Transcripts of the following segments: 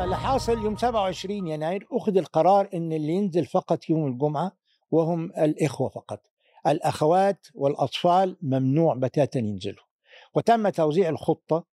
فاللي حاصل يوم 27 يناير أخذ القرار إن اللي ينزل فقط يوم الجمعة وهم الإخوة فقط. الأخوات والأطفال ممنوع بتاتا ينزلوا. وتم توزيع الخطة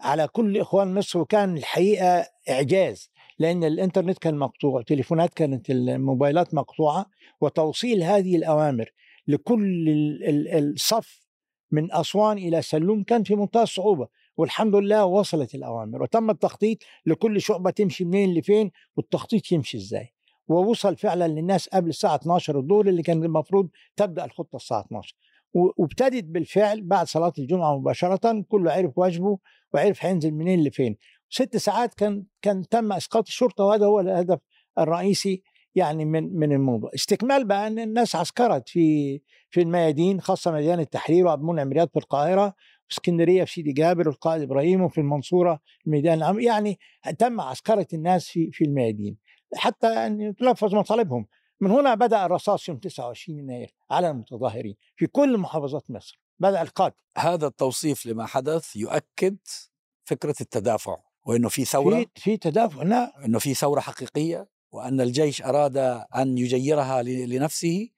على كل إخوان مصر وكان الحقيقة إعجاز لأن الإنترنت كان مقطوع التليفونات كانت الموبايلات مقطوعة وتوصيل هذه الأوامر لكل ال- ال- الصف من أسوان إلى سلوم كان في منتهى الصعوبة. والحمد لله وصلت الأوامر وتم التخطيط لكل شعبة تمشي منين لفين والتخطيط يمشي إزاي. ووصل فعلا للناس قبل الساعة 12 الظهر اللي كان المفروض تبدأ الخطة الساعة 12 و- وابتدت بالفعل بعد صلاة الجمعة مباشرة كله عرف واجبه وعرف هينزل منين لفين. ست ساعات كان كان تم إسقاط الشرطة وهذا هو الهدف الرئيسي يعني من من الموضوع. استكمال بقى إن الناس عسكرت في في الميادين خاصة ميدان التحرير وعبد المنعم رياض في القاهرة اسكندرية في سيدي جابر والقائد إبراهيم وفي المنصورة الميدان العام. يعني تم عسكرة الناس في في الميادين. حتى أن تنفذ مطالبهم من هنا بدأ الرصاص يوم 29 يناير على المتظاهرين في كل محافظات مصر. بدأ القتل هذا التوصيف لما حدث يؤكد فكرة التدافع وإنه في ثورة. في في تدافع. لا. إنه في ثورة حقيقية وأن الجيش أراد أن يجيرها لنفسه.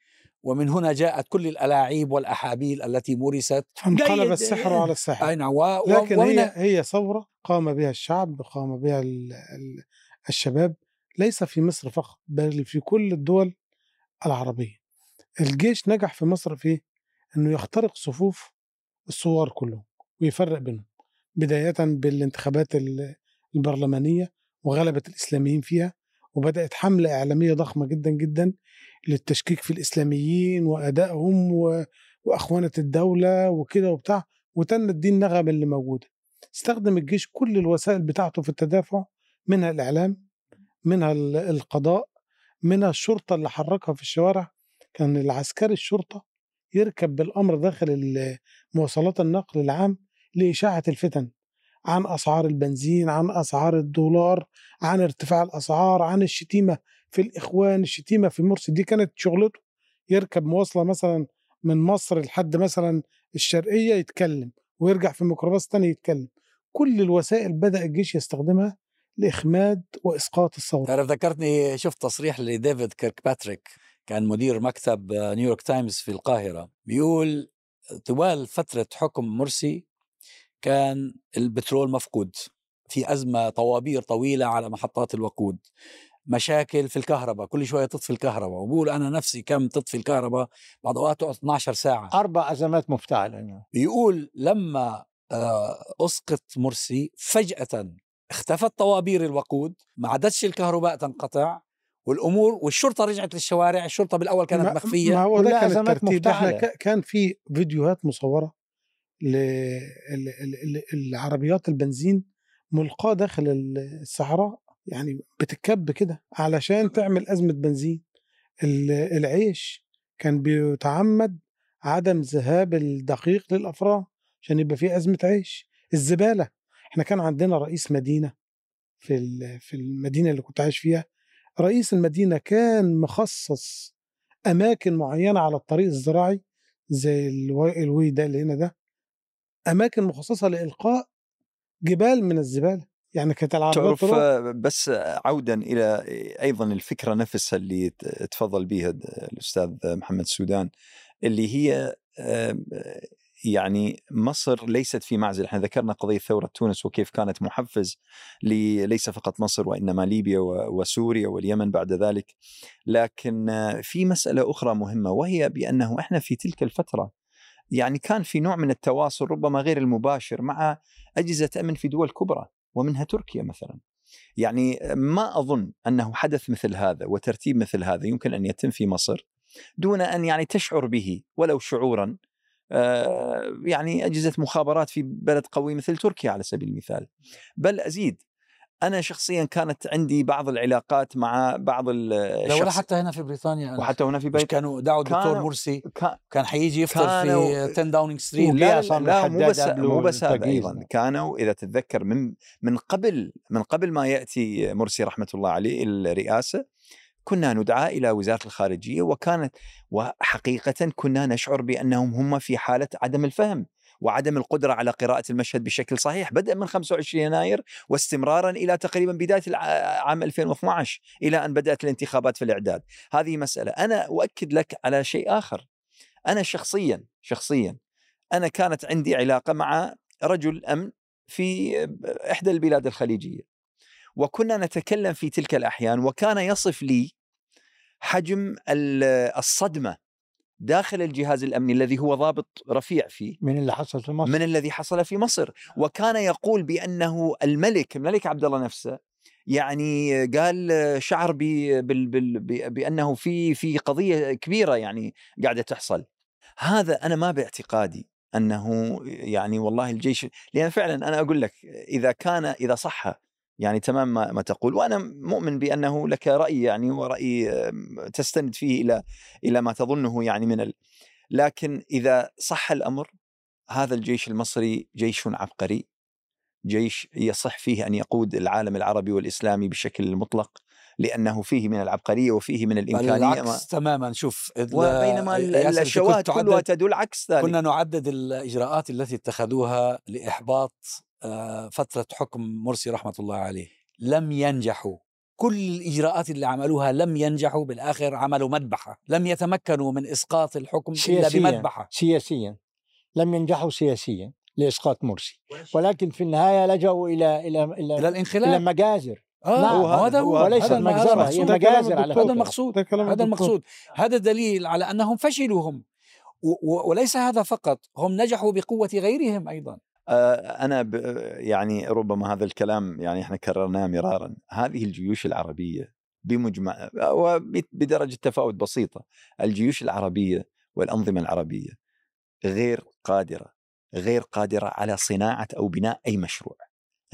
ومن هنا جاءت كل الألاعيب والأحابيل التي مورست انقلب. السحر على السحر. اين و... لكن ومن هي هي ثورة قام بها الشعب قام بها ال- ال- الشباب. ليس في مصر فقط بل في كل الدول العربية. الجيش نجح في مصر في أنه يخترق صفوف الثوار كلهم ويفرق بينهم بداية بالانتخابات ال- البرلمانية وغلبة الإسلاميين فيها وبدأت حملة إعلامية ضخمة جدا جدا للتشكيك في الإسلاميين وأدائهم و... وأخوانة الدولة وكده وبتاع وتنت دي النغمة اللي موجودة استخدم الجيش كل الوسائل بتاعته في التدافع منها الإعلام منها ال- القضاء منها الشرطة اللي حركها في الشوارع. كان العسكري الشرطة يركب بالأمر داخل مواصلات النقل العام لإشاعة الفتن عن أسعار البنزين عن أسعار الدولار عن ارتفاع الأسعار عن الشتيمة. في الإخوان الشتيمة في مرسي دي كانت شغلته يركب مواصلة مثلا من مصر لحد مثلا الشرقية يتكلم ويرجع في ميكروباص تاني يتكلم. كل الوسائل بدأ الجيش يستخدمها لإخماد وإسقاط الثورة. تعرف ذكرتني شفت تصريح لديفيد كيركباتريك كان مدير مكتب نيويورك تايمز في القاهرة بيقول طوال فترة حكم مرسي كان البترول مفقود في أزمة طوابير طويلة على محطات الوقود. مشاكل في الكهرباء كل شوية تطفي الكهرباء وبقول أنا نفسي كم تطفي الكهرباء بعض أوقات تقعد 12 ساعة. أربع أزمات مفتعلة بيقول لما آه، أسقط مرسي فجأة اختفت طوابير الوقود ما عادتش الكهرباء تنقطع والأمور والشرطة رجعت للشوارع الشرطة بالأول كانت ما- مخفية. ما هو ده كان أزمات الترتيب. إحنا مفتعلة. كان في فيديوهات مصورة للعربيات البنزين ملقاة داخل ال- الصحراء يعني بتتكب كده علشان تعمل أزمة بنزين. ال- العيش كان بيتعمد عدم ذهاب الدقيق للأفران عشان يبقى في أزمة عيش. الزبالة إحنا كان عندنا رئيس مدينة في في المدينة اللي كنت عايش فيها. رئيس المدينة كان مخصص أماكن معينة على الطريق الزراعي زي الوي ده اللي هنا ده. أماكن مخصصة لإلقاء جبال من الزبالة. يعني كانت العربيات تعرف بس عودا إلى أيضا الفكرة نفسها اللي تفضل بها الأستاذ محمد السودان اللي هي يعني مصر ليست في معزل. إحنا ذكرنا قضية ثورة تونس وكيف كانت محفز ليس فقط مصر وإنما ليبيا وسوريا واليمن بعد ذلك. لكن في مسألة أخرى مهمة وهي بأنه إحنا في تلك الفترة يعني كان في نوع من التواصل ربما غير المباشر مع أجهزة أمن في دول كبرى. ومنها تركيا مثلا. يعني ما أظن أنه حدث مثل هذا وترتيب مثل هذا يمكن أن يتم في مصر دون أن يعني تشعر به ولو شعورا. آه، يعني أجهزة مخابرات في بلد قوي مثل تركيا على سبيل المثال. بل أزيد أنا شخصيا كانت عندي بعض العلاقات مع بعض لا ولا الشخص. حتى هنا في بريطانيا وحتى هنا في بيت كانوا دعوا الدكتور مرسي كان كان حيجي يفطر في 10 Downing Street لا لا, لا مو بس مو بس هذا. أيضا كانوا إذا تتذكر من من قبل من قبل ما يأتي مرسي رحمة الله عليه الرئاسة كنا ندعى إلى وزارة الخارجية وكانت وحقيقه كنا نشعر بأنهم هم في حالة عدم الفهم. وعدم القدرة على قراءة المشهد بشكل صحيح. بدأ من 25 يناير واستمرارا إلى تقريبا بداية عام 2012 إلى أن بدأت الانتخابات في الإعداد. هذه مسألة. أنا أؤكد لك على شيء آخر. أنا شخصيا شخصيا أنا كانت عندي علاقة مع رجل أمن في إحدى البلاد الخليجية. وكنا نتكلم في تلك الأحيان وكان يصف لي حجم ال- الصدمة داخل الجهاز الأمني الذي هو ضابط رفيع فيه. من اللي حصل في مصر. من الذي حصل في مصر. وكان يقول بأنه الملك الملك عبد الله نفسه يعني قال شعر ب بال بال بأنه في في قضية كبيرة يعني قاعدة تحصل. هذا أنا ما باعتقادي أنه يعني والله الجيش لأن فعلا أنا أقول لك إذا كان إذا صح يعني تمام ما, ما تقول وأنا مؤمن بأنه لك رأي يعني ورأي تستند فيه إلى إلى ما تظنه يعني من ال... لكن إذا صح الأمر هذا الجيش المصري جيش عبقري جيش يصح فيه أن يقود العالم العربي والإسلامي بشكل مطلق. لأنه فيه من العبقرية وفيه من الإمكانية ما بالعكس تماما. شوف وبينما الشواهد كلها تعدد- تدل عكس ذلك. كنا نعدد الإجراءات التي اتخذوها لإحباط آه، فترة حكم مرسي رحمة الله عليه. لم ينجحوا. كل الإجراءات اللي عملوها لم ينجحوا. بالآخر عملوا مذبحة. لم يتمكنوا من إسقاط الحكم إلا سياسيا بمذبحة. سياسيا. لم ينجحوا سياسيا لإسقاط مرسي. ولكن في النهاية لجأوا إلى إلى إلى, إلى إلى الانخلاء مجازر. آه نعم، هو هذا هو وليس هذا الم- هذا المجزرة، هي مجازر على. هذا. المقصود هذا. المقصود. هذا دليل على أنهم فشلوا هم. وليس هذا فقط هم نجحوا بقوة غيرهم أيضا. آه، أنا ب... يعني ربما هذا الكلام يعني إحنا كررناه مرارا. هذه الجيوش العربية بمجمع وبدرجه تفاوت بسيطة. الجيوش العربية والأنظمة العربية غير قادرة غير قادرة على صناعة أو بناء أي مشروع.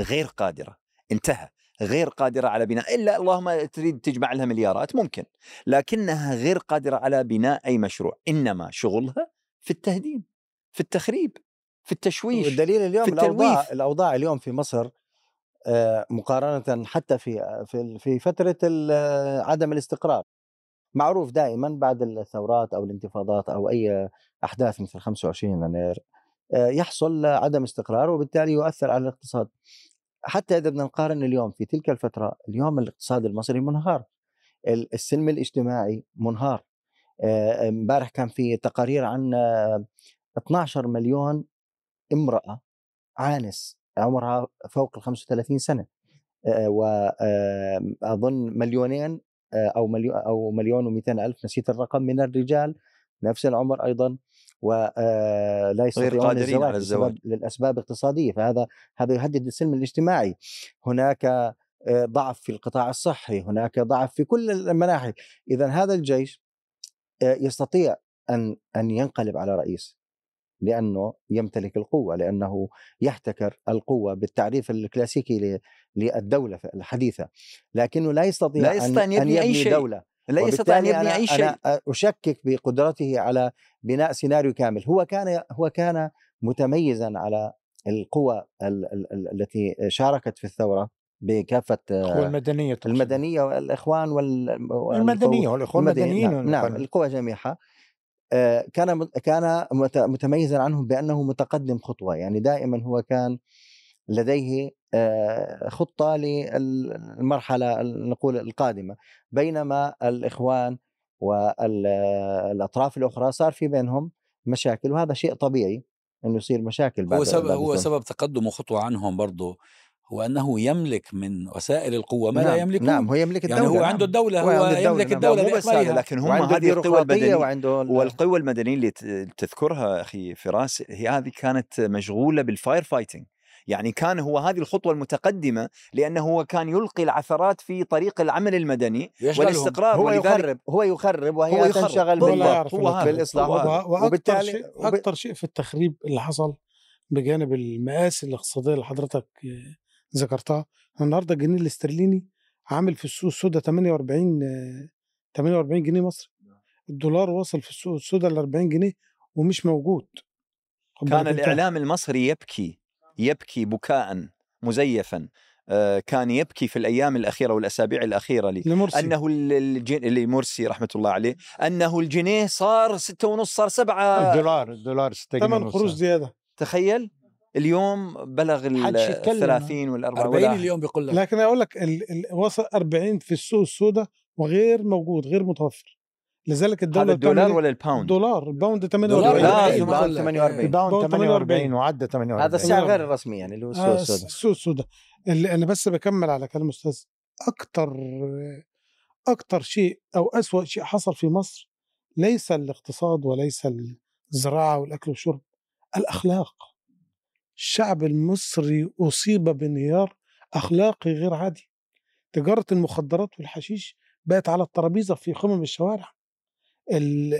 غير قادرة. انتهى. غير قادرة على بناء إلا اللهم تريد تجمع لها مليارات ممكن لكنها غير قادرة على بناء أي مشروع إنما شغلها في التهديم في التخريب في التشويش والدليل اليوم في الأوضاع التلويث. الأوضاع اليوم في مصر آه، مقارنة حتى في في في فترة ال- آه، عدم الاستقرار معروف دائما بعد الثورات أو الانتفاضات أو أي أحداث مثل 25 يناير آه، يحصل عدم استقرار وبالتالي يؤثر على الاقتصاد حتى إذا بدنا نقارن اليوم في تلك الفترة اليوم الاقتصاد المصري منهار. ال- السلم الاجتماعي منهار. امبارح كان في تقارير عن آه، 12 مليون امرأة عانس عمرها فوق ال 35 سنة. واظن مليونين أو مليون أو مليون و200 ألف نسيت الرقم من الرجال. نفس العمر أيضا. ولا يستطيعون قادرين على الزواج الزواج. للأسباب الاقتصادية. فهذا هذا يهدد السلم الاجتماعي. هناك آه، ضعف في القطاع الصحي. هناك ضعف في كل المناحي. إذا هذا الجيش آه، يستطيع أن أن ينقلب على رئيس لأنه يمتلك القوة لأنه يحتكر القوة بالتعريف الكلاسيكي للدولة الحديثة. لكنه لا يستطيع لا يستطيع أن يبني أي شيء. دولة. لا يستطيع أن وبالتالي يبني أنا- أي شيء. أنا أشكك بقدرته على بناء سيناريو كامل. هو كان هو كان متميزا على القوى ال- ال- ال- التي شاركت في الثورة بكافة القوى المدنية تقصد. المدنية والإخوان وال المدنية والإخوان المدني- المدنيين نعم, نعم والإخوان. القوى جميعها. آه، كان كان مت- متميزا عنهم بأنه متقدم خطوة. يعني دائما هو كان لديه آه، خطة للمرحلة نقول القادمة بينما الإخوان والأطراف الأخرى صار في بينهم مشاكل وهذا شيء طبيعي إنه يصير مشاكل بعد هو سبب بعد هو. سبب تقدمه خطوه عنهم برضه هو أنه يملك من وسائل القوة ما نعم لا يملكون نعم هو يملك يعني الدولة هو نعم. عنده الدولة هو هو عنده الدولة، يملك نعم. الدولة بس هذا باكملها لكن هم هذه القوى المدنيه وعنده ال- والقوى المدنية اللي تذكرها أخي فراس هي هذه كانت مشغولة بال fire fighting يعني كان هو هذه الخطوة المتقدمة لأنه هو كان يلقي العثرات في طريق العمل المدني. والاستقرار هو يخرب. هو يخرب وهي هو يخرب. تنشغل بالضبط. هو بالإصلاح. وأكثر وبالتالي شيء أكثر شيء في التخريب اللي حصل بجانب المآسي الاقتصاديه اللي حضرتك ذكرتها النهارده الجنيه الاسترليني عامل في السوق السوداء 48 آه، 48 جنيه مصري. الدولار وصل في السوق السوداء ل 40 جنيه ومش موجود. كان. الإعلام المصري يبكي. يبكي بكاء مزيفا آه، كان يبكي في الأيام الأخيرة والأسابيع الأخيرة لي. لمرسي. أنه ال- الج- اللي مرسي رحمة الله عليه أنه الجنيه صار ستة ونص صار سبعة. الدولار الدولار 6 جنيه ثمان ونص. قروش زيادة. تخيل؟ اليوم بلغ ال حدش يتكلم. 30 وال 40 40 اليوم بيقول لك. لكن أقول لك ال... ال... وصل 40 في السوق السوداء وغير موجود غير متوفر. لذلك الدولة هذا الدولار بتعمل ولا إيه؟ ال pound؟ الدولار ال pound دولار 48 لا، لا ال pound بقول لك. 48. ال pound pound 48 48 وعدى 48 هذا السعر. غير الرسمي يعني اللي هو السوق آه، السوداء السوق السوداء اللي أنا بس بكمل على كلام أستاذ أكتر أكتر شيء أو أسوأ شيء حصل في مصر ليس الاقتصاد وليس الزراعة والأكل والشرب الأخلاق الشعب المصري أصيب بانهيار أخلاقي غير عادي تجارة المخدرات والحشيش بقت على الترابيزة في قمم الشوارع ال- ال-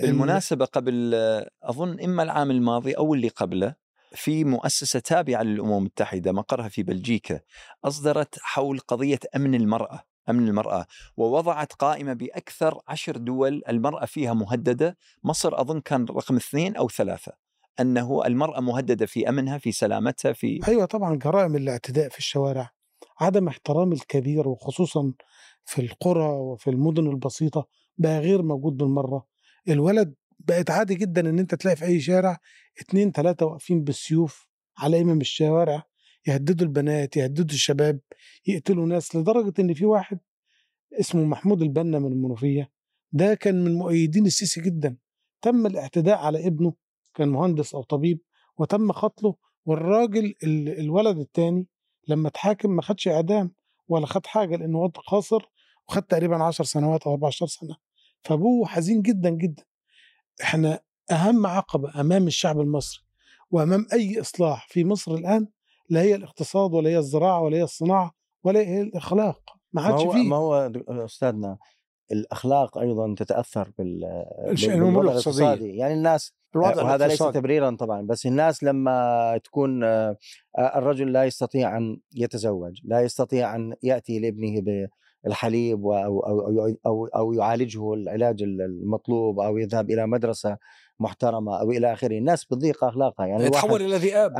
بالمناسبة قبل أظن إما العام الماضي أو اللي قبله في مؤسسة تابعة للأمم المتحدة مقرها في بلجيكا أصدرت حول قضية أمن المرأة أمن المرأة ووضعت قائمة بأكثر عشر دول المرأة فيها مهددة مصر أظن كان رقم اثنين أو ثلاثة أنه المرأة مهددة في أمنها في سلامتها في أيوه طبعا جرائم الاعتداء في الشوارع عدم احترام الكبير وخصوصا في القرى وفي المدن البسيطة بقى غير موجود بالمرة. الولد بقت عادي جدا إن أنت تلاقي في أي شارع اتنين تلاتة واقفين بالسيوف على إمام الشوارع يهددوا البنات يهددوا الشباب يقتلوا ناس لدرجة إن في واحد اسمه محمود البنا من المنوفية ده كان من مؤيدين السيسي جدا. تم الاعتداء على ابنه كان مهندس أو طبيب وتم قتله والراجل ال- الولد الثاني لما اتحاكم ما خدش إعدام ولا خد حاجة لأنه واد قاصر وخد تقريبا 10 سنوات أو 14 سنة. فأبوه حزين جدا جدا إحنا أهم عقبة أمام الشعب المصري وأمام أي إصلاح في مصر الآن لا هي الاقتصاد ولا هي الزراعة ولا هي الصناعة ولا هي الأخلاق ما عادش فيه ما هو أستاذنا الأخلاق أيضا تتأثر بال بالوضع. الاقتصادي يعني الناس الوضع وهذا ليس. تبريرا طبعا بس الناس لما تكون آه، آه، الرجل لا يستطيع أن يتزوج لا يستطيع أن يأتي لابنه بالحليب و- أو أو أو أو, أو يعالجه العلاج المطلوب أو يذهب إلى مدرسة محترمة أو إلى آخره. الناس بتضيق أخلاقها. يعني يتحول إلى ذئاب.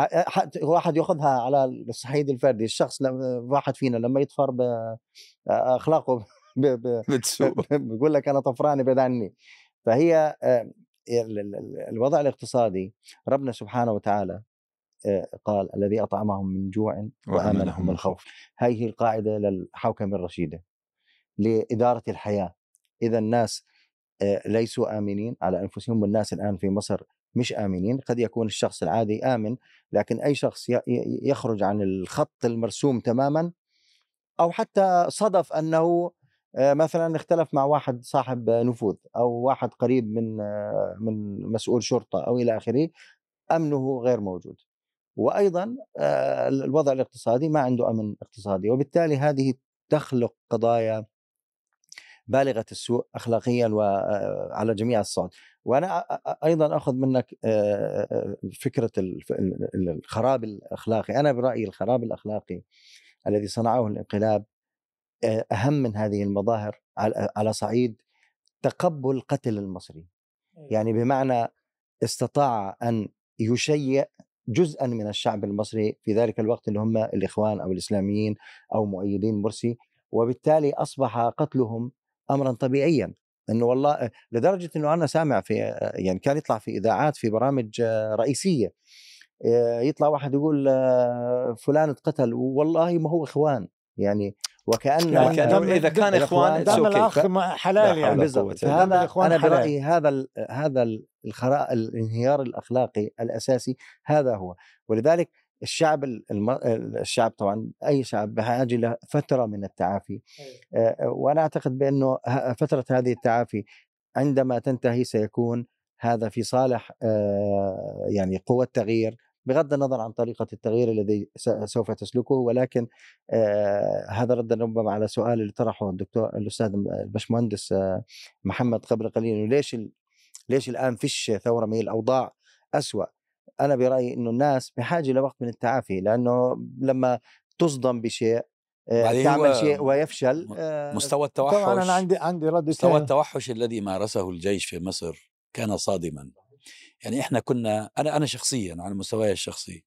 واحد يأخذها على الصعيد الفردي. الشخص واحد فينا لما يطفر باخلاقه ب... ب... بتسوق بيقول لك أنا طفران ابعد عني. فهي آه، ال- ال- ال- الوضع الاقتصادي ربنا سبحانه وتعالى آه، قال الذي أطعمهم من جوع وأمنهم من خوف. هذه القاعدة للحوكمة الرشيدة. لإدارة الحياة. إذا الناس آه، ليسوا آمنين على أنفسهم والناس الآن في مصر مش آمنين قد يكون الشخص العادي آمن لكن أي شخص يخرج عن الخط المرسوم تماما أو حتى صدف أنه آه، مثلا اختلف مع واحد صاحب نفوذ أو واحد قريب من آه، من مسؤول شرطة أو إلى آخره أمنه غير موجود. وأيضا الوضع الاقتصادي ما عنده أمن اقتصادي وبالتالي هذه تخلق قضايا بالغة السوء اخلاقيا وعلى جميع الصعد وأنا أيضا أخذ منك فكرة الخراب الأخلاقي. أنا برأيي الخراب الأخلاقي الذي صنعه الانقلاب أهم من هذه المظاهر على على صعيد تقبل قتل المصري. يعني بمعنى استطاع أن يشيع جزءا من الشعب المصري في ذلك الوقت اللي هم الإخوان أو الإسلاميين أو مؤيدين مرسي وبالتالي أصبح قتلهم امرا طبيعيا إنه والله لدرجة إنه أنا سامع في يعني كان يطلع في إذاعات في برامج رئيسية آه، يطلع واحد يقول آه، فلان اتقتل والله ما هو إخوان يعني وكأن يعني دم- إذا كان إخوان دم. الأخ حلال لا يعني بالضبط الإخوان أنا. برأيي هذا هذا ال- الخراء الانهيار الأخلاقي الأساسي هذا هو ولذلك الشعب ال- الم... الشعب طبعا أي شعب بحاجه إلى فترة من التعافي. آه، وأنا أعتقد بأنه فترة هذه التعافي عندما تنتهي سيكون هذا في صالح يعني قوى التغيير بغض النظر عن طريقة التغيير الذي سوف تسلكه. ولكن هذا ردا ربما على سؤال اللي طرحه الدكتور الأستاذ البشمهندس محمد قبل قليل ليش ليش الآن فيش ثورة من الأوضاع أسوأ؟ أنا برأيي إنه الناس بحاجة لوقت من التعافي لأنه لما تصدم بشيء آه، تعمل شيء ويفشل آه، مستوى طبعا أنا التوحش عندي عندي رد مستوى. التوحش الذي مارسه الجيش في مصر كان صادما يعني إحنا كنا أنا أنا شخصيا على مستواي الشخصي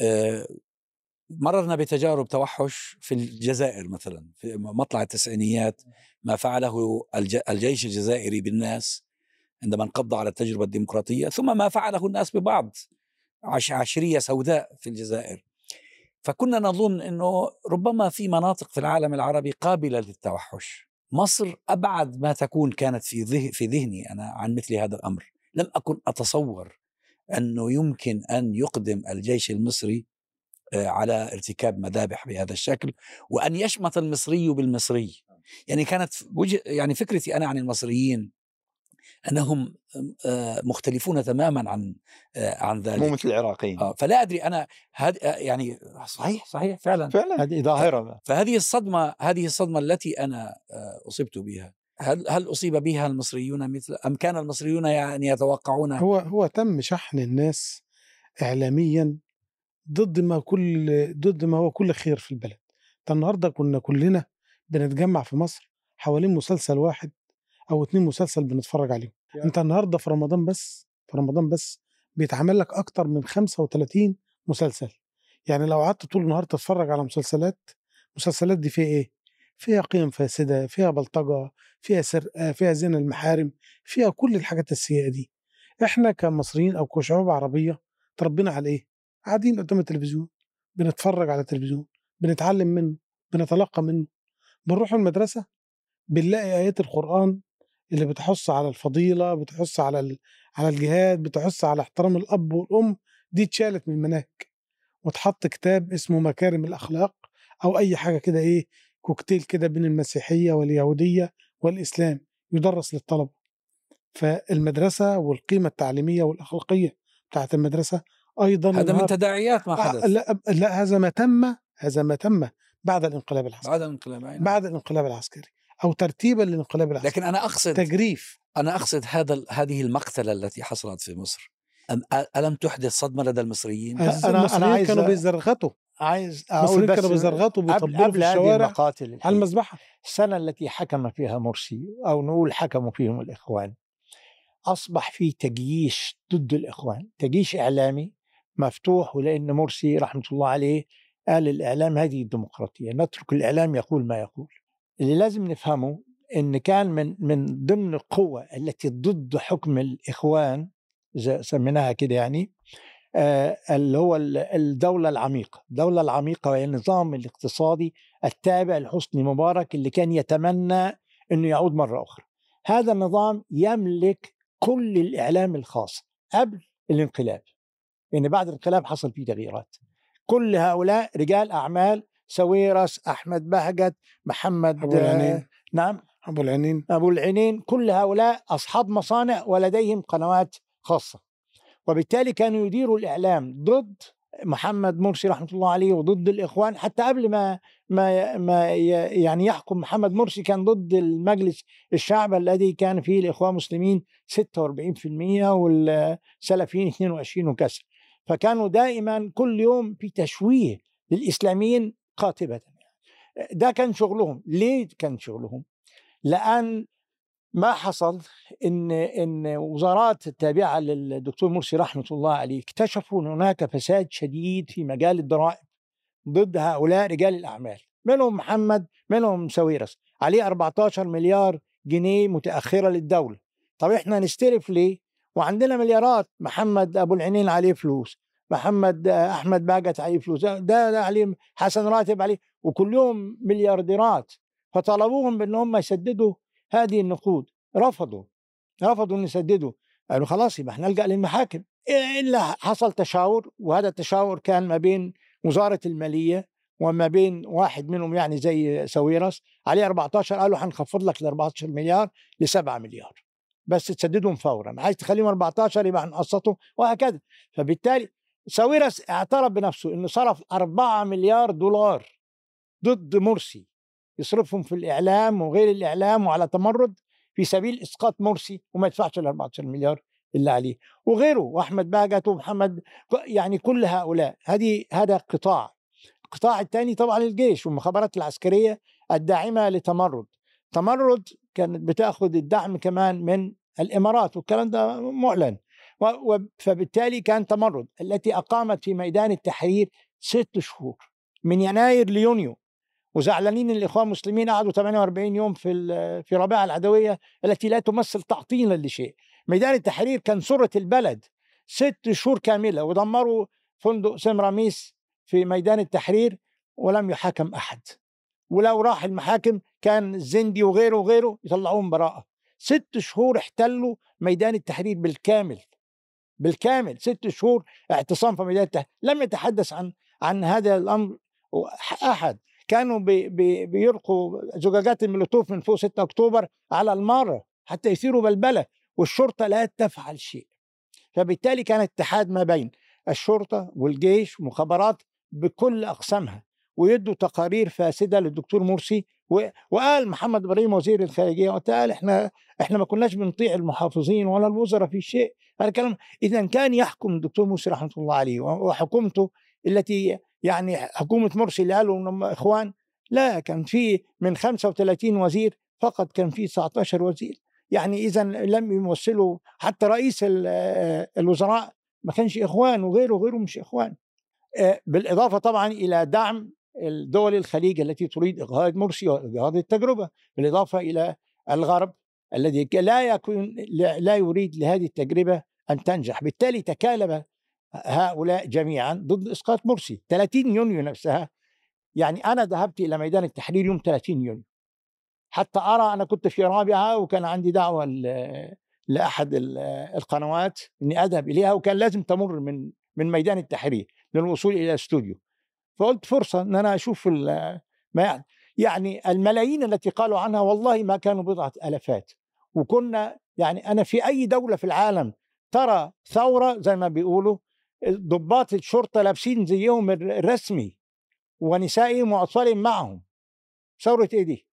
آه، مررنا بتجارب توحش في الجزائر مثلا في مطلع التسعينيات ما فعله الج- الجيش الجزائري بالناس عندما انقض على التجربة الديمقراطية ثم ما فعله الناس ببعض عش عشرية سوداء في الجزائر. فكنا نظن أنه ربما في مناطق في العالم العربي قابلة للتوحش. مصر أبعد ما تكون كانت في ذه في ذهني أنا عن مثل هذا الأمر. لم أكن أتصور أنه يمكن أن يقدم الجيش المصري آه، على ارتكاب مذابح بهذا الشكل وأن يشمت المصري بالمصري. يعني كانت وجه يعني فكرتي أنا عن المصريين أنهم آه، مختلفون تماما عن آه، عن ذلك. مو مثل العراقيين. آه فلا أدري أنا هذه يعني صحيح صحيح فعلا. فعلا. هذه ظاهره فهذه الصدمة هذه الصدمة التي أنا أصبت بها هل هل أصيب بها المصريون مثل أم كان المصريون يعني يتوقعون؟ هو هو تم شحن الناس اعلاميا ضد ما كل ضد ما هو كل خير في البلد. ده النهارده كنا كلنا بنتجمع في مصر حوالين مسلسل واحد أو اتنين مسلسل بنتفرج عليهم. أنت النهارده في رمضان بس في رمضان بس بيتعمل لك أكتر من 35 مسلسل. يعني لو قعدت طول النهار تتفرج على مسلسلات المسلسلات دي فيها إيه؟ فيها قيم فاسدة فيها بلطجة فيها سرقة فيها زنا المحارم فيها كل الحاجات السيئة دي. إحنا كمصريين أو كشعوب عربية تربينا على إيه؟ قاعدين قدام التلفزيون بنتفرج على التلفزيون بنتعلم منه بنتلقى منه. بنروح المدرسة بنلاقي آيات القرآن اللي بتحث على الفضيلة بتحث على ال- على الجهاد بتحث على احترام الأب والأم دي اتشالت من المناهج واتحط كتاب اسمه مكارم الأخلاق أو أي حاجة كده إيه كوكتيل كده بين المسيحية واليهودية والإسلام يدرس للطلبة. فالمدرسة والقيمة التعليمية والأخلاقية بتاعت المدرسة أيضا هذا من تداعيات ما آه، حدث. لا لا هذا ما تم هذا ما تم بعد الانقلاب العسكري. بعد الانقلاب نعم. بعد الانقلاب العسكري. أو ترتيبا للانقلاب العسكري. لكن أنا أقصد تجريف. أنا أقصد هذا هذه المقتلة التي حصلت في مصر. أم ألم تحدث صدمة لدى المصريين؟ أنا- أنا المصريين عايز كانوا بيزرغطوا. عايز أقول المصريين بس كانوا بيزرغطوا بيطبلوا في الشوارع. المقاتل على. المذبحة. السنة التي حكم فيها مرسي أو نقول حكموا فيهم الإخوان أصبح في تجييش ضد الإخوان. تجييش إعلامي مفتوح ولأن مرسي رحمة الله عليه قال الإعلام هذه الديمقراطية نترك الإعلام يقول ما يقول. اللي لازم نفهمه إن كان من من ضمن القوة التي ضد حكم الإخوان زي سميناها كده يعني آه، اللي هو ال- الدولة العميقة. الدولة العميقة وهي النظام الاقتصادي التابع لحسني مبارك اللي كان يتمنى أنه يعود مرة أخرى. هذا النظام يملك كل الإعلام الخاص قبل الانقلاب. يعني بعد الانقلاب حصل فيه تغييرات. كل هؤلاء رجال أعمال سويرس أحمد بهجت محمد أبو العنين. آه، نعم. أبو العنين. أبو العينين كل هؤلاء أصحاب مصانع ولديهم قنوات خاصة. وبالتالي كانوا يديروا الإعلام ضد محمد مرسي رحمة الله عليه وضد الإخوان حتى قبل ما ما ما يعني يحكم محمد مرسي كان ضد المجلس الشعب الذي كان فيه الإخوان المسلمين 46% والسلفيين 22 وكسر. فكانوا دائما كل يوم في تشويه للإسلاميين قاطبة ده كان شغلهم. ليه كان شغلهم؟ لأن ما حصل إن إن وزارات التابعة للدكتور مرسي رحمة الله عليه اكتشفوا إن هناك فساد شديد في مجال الضرائب ضد هؤلاء رجال الأعمال. منهم محمد منهم سويرس عليه 14 مليار جنيه متأخرة للدولة. طب إحنا نستلف ليه؟ وعندنا مليارات. محمد أبو العينين عليه فلوس. محمد آه، أحمد باجت عليه فلوس. ده, ده عليه حسن راتب عليه وكلهم مليارديرات. فطلبوهم بأن هم يسددوا هذه النقود. رفضوا رفضوا أن يسددوا. قالوا خلاص يبقى إحنا نلجأ للمحاكم. إلا حصل تشاور وهذا التشاور كان ما بين وزارة المالية وما بين واحد منهم يعني زي سويرس عليه 14 قالوا هنخفض لك ال 14 مليار ل 7 مليار. بس تسددهم فورا. عايز تخليهم 14 يبقى هنقسطهم وهكذا. فبالتالي ساويرس اعترف بنفسه إنه صرف 4 مليار دولار ضد مرسي يصرفهم في الإعلام وغير الإعلام وعلى تمرد في سبيل إسقاط مرسي وما يدفعش ال 14 مليار اللي عليه. وغيره وأحمد باجت ومحمد يعني كل هؤلاء. هذه هذا قطاع. القطاع الثاني طبعا الجيش والمخابرات العسكرية الداعمة لتمرد. تمرد كانت بتأخذ الدعم كمان من الإمارات والكلام ده معلن. فبالتالي كان تمرد التي أقامت في ميدان التحرير ست شهور من يناير ليونيو. وزعلانين الإخوان المسلمين قعدوا 48 يوم في في رابعه العدوية التي لا تمثل تعطيلا لشيء. ميدان التحرير كان سره البلد ست شهور كاملة ودمروا فندق سمراميس في ميدان التحرير ولم يحاكم أحد. ولو راح المحاكم كان الزندي وغيره وغيره يطلعوهم براءه ست شهور احتلوا ميدان التحرير بالكامل. بالكامل ست شهور اعتصام في ميدان التحرير. لم يتحدث عن عن هذا الأمر أحد. كانوا بي بي بيلقوا زجاجات المولوتوف من فوق 6 أكتوبر على الماره حتى يثيروا بلبلة والشرطة لا تفعل شيء. فبالتالي كان اتحاد ما بين الشرطة والجيش والمخابرات بكل أقسامها ويدوا تقارير فاسدة للدكتور مرسي وقال محمد إبراهيم وزير الخارجية وقال إحنا إحنا ما كناش بنطيع المحافظين ولا الوزراء في شيء. هذا الكلام اذا كان يحكم الدكتور مرسي رحمة الله عليه وحكومته التي يعني حكومة مرسي اللي قالوا إنهم إخوان لا كان في من 35 وزير فقط كان في 19 وزير. يعني اذا لم يمثلوا حتى رئيس الوزراء ما كانش إخوان وغيره وغيره مش إخوان. بالإضافة طبعا إلى دعم الدول الخليج التي تريد اغهاض مرسي واغهاض التجربة بالإضافة إلى الغرب الذي لا يكون لا يريد لهذه التجربة أن تنجح. بالتالي تكالب هؤلاء جميعا ضد إسقاط مرسي 30 يونيو نفسها يعني أنا ذهبت إلى ميدان التحرير يوم 30 يونيو. حتى أرى أنا كنت في رابعة وكان عندي دعوة لأحد القنوات إني أذهب إليها وكان لازم تمر من من ميدان التحرير للوصول إلى الاستوديو فقلت فرصة إن أنا أشوف ما يعني يعني الملايين التي قالوا عنها والله ما كانوا بضعة آلافات وكنا يعني أنا في أي دولة في العالم ترى ثورة زي ما بيقولوا ضباط الشرطة لابسين زيهم الرسمي ونسائهم وأطفالهم معهم ثورة إيه دي؟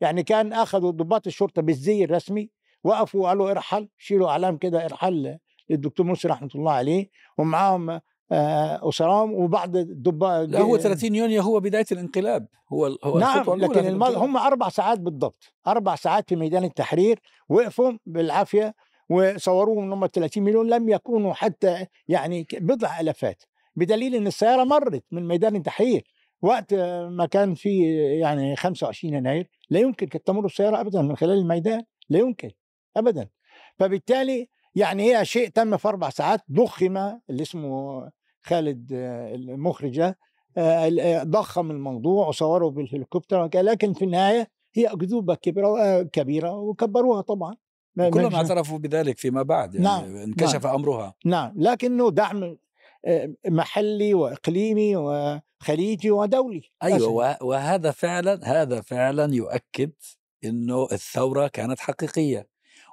يعني كان أخذوا ضباط الشرطة بالزي الرسمي وقفوا وقالوا ارحل شيلوا إعلام كده ارحل للدكتور مرسي رحمة الله عليه ومعاهم اسرام وبعض الضباط لا هو 30 يونيو هو بداية الانقلاب. هو هو نعم لكن المال هم أربع ساعات بالضبط. أربع ساعات في ميدان التحرير وقفوا بالعافية وصوروهم إن هم 30 مليون. لم يكونوا حتى يعني بضع آلافات. بدليل إن السيارة مرت من ميدان التحرير. وقت ما كان في يعني 25 يناير لا يمكن كانت تمر السيارة ابدا من خلال الميدان. لا يمكن ابدا. فبالتالي يعني هي شيء تم في أربع ساعات ضخم اللي اسمه خالد المخرجة ضخم الموضوع وصوره بالهليكوبتر لكن في النهاية هي أكذوبة كبيرة كبيرة وكبروها طبعا كلهم اعترفوا بذلك فيما بعد يعني نعم انكشف نعم أمرها. نعم لكنه دعم محلي وإقليمي وخليجي ودولي أيوه وهذا فعلا هذا فعلا يؤكد إنه الثورة كانت حقيقية.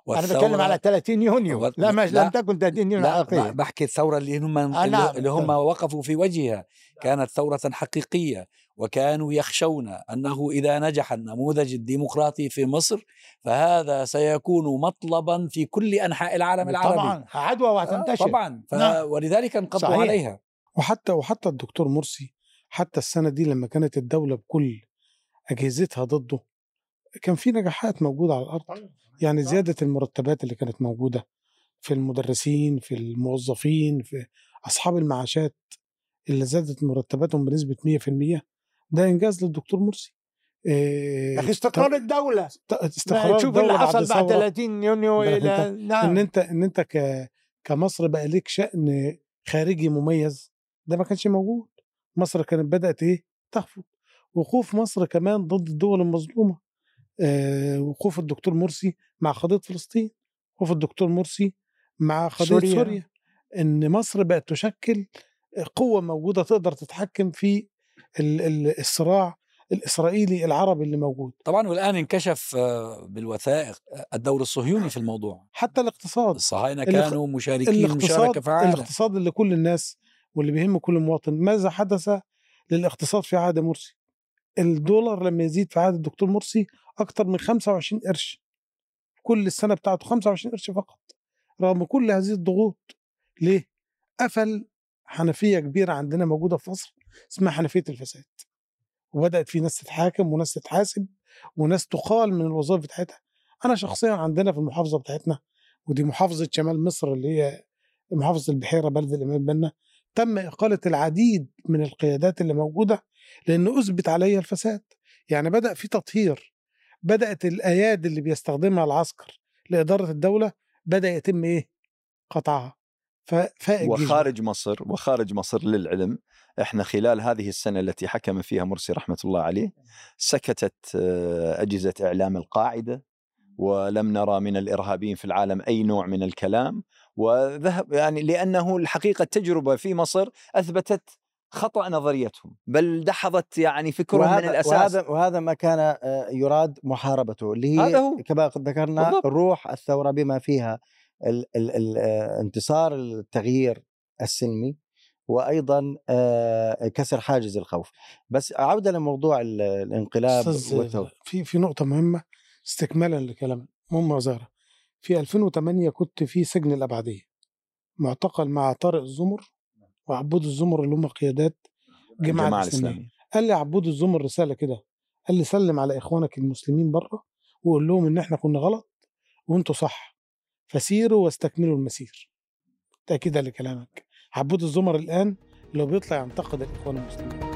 أنا بتكلم على 30 يونيو. لا مش لم تكن 30 يونيو حقيقيه بحكي الثورة اللي هم آه نعم. اللي هم وقفوا في وجهها. كانت ثورة حقيقية وكانوا يخشون أنه إذا نجح النموذج الديمقراطي في مصر فهذا سيكون مطلبا في كل أنحاء العالم العربي. طبعا عدوى وهتنتشر. طبعا. ف... نعم. ولذلك انقضوا صحيح. عليها. وحتى وحتى الدكتور مرسي حتى السنة دي لما كانت الدولة بكل أجهزتها ضده كان في نجاحات موجودة على الأرض يعني زيادة المرتبات اللي كانت موجودة في المدرسين في الموظفين في أصحاب المعاشات اللي زادت مرتباتهم بنسبة 100% ده إنجاز للدكتور مرسي. أخي استقرار الدولة. استقرار شوف اللي حصل بعد 30 يونيو إلى نعم. إن أنت إن أنت ك كمصر بقى ليك شأن خارجي مميز ده ما كانش موجود. مصر كانت بدأت إيه؟ تخفض. وقوف مصر كمان ضد الدول المظلومة. آه وقوف الدكتور مرسي مع قضية فلسطين وقوف الدكتور مرسي مع قضية سوريا, سوريا. إن مصر بقت تشكل قوة موجودة تقدر تتحكم في الصراع الإسرائيلي العربي اللي موجود. طبعا والآن انكشف بالوثائق الدور الصهيوني في الموضوع. حتى الاقتصاد. الصهاينة كانوا مشاركين الاقتصاد مشاركه فعاله الاقتصاد اللي كل الناس واللي بيهم كل مواطن ماذا حدث للاقتصاد في عهد مرسي؟ الدولار لما يزيد في عهد الدكتور مرسي أكثر من 25 قرش. كل السنة بتاعته 25 قرش فقط. رغم كل هذه الضغوط. ليه؟ قفل حنفية كبيرة عندنا موجودة في مصر اسمها حنفية الفساد. وبدأت في ناس تتحاكم وناس تتحاسب وناس تقال من الوظائف بتاعتها. أنا شخصيا عندنا في المحافظة بتاعتنا ودي محافظة شمال مصر اللي هي محافظة البحيرة بلد الامام بنا تم إقالة العديد من القيادات اللي موجودة لأنه أثبت عليها الفساد. يعني بدأ في تطهير. بدأت الايادي اللي بيستخدمها العسكر لإدارة الدولة بدأ يتم إيه؟ قطعها. وخارج مصر وخارج مصر للعلم إحنا خلال هذه السنة التي حكم فيها مرسي رحمة الله عليه سكتت آه، أجهزة إعلام القاعدة ولم نرى من الإرهابيين في العالم أي نوع من الكلام وذهب يعني لأنه الحقيقة التجربة في مصر أثبتت خطأ نظريتهم بل دحضت يعني فكرهم من وهذا الأساس وهذا وهذا ما كان آه، يراد محاربته اللي هي هذا هو. كما قد ذكرنا بالضبط. روح الثورة بما فيها ال ال ال آه، انتصار التغيير السلمي وأيضا آه، كسر حاجز الخوف بس عوده لموضوع ال- الانقلاب والثوره في في نقطة مهمة استكمالا لكلام أم وزارة في 2008 كنت في سجن الأبعدية معتقل مع طارق الزمر وعبود الزمر اللي هم قيادات الجماعة الجماعة الإسلامية. الإسلامية. قال لي عبود الزمر رسالة كده قال لي سلم على إخوانك المسلمين بره وقول لهم إن إحنا كنا غلط وأنتوا صح فسيروا واستكملوا المسير. تأكيدا لكلامك. عبود الزمر الآن لو بيطلع ينتقد الإخوان المسلمين.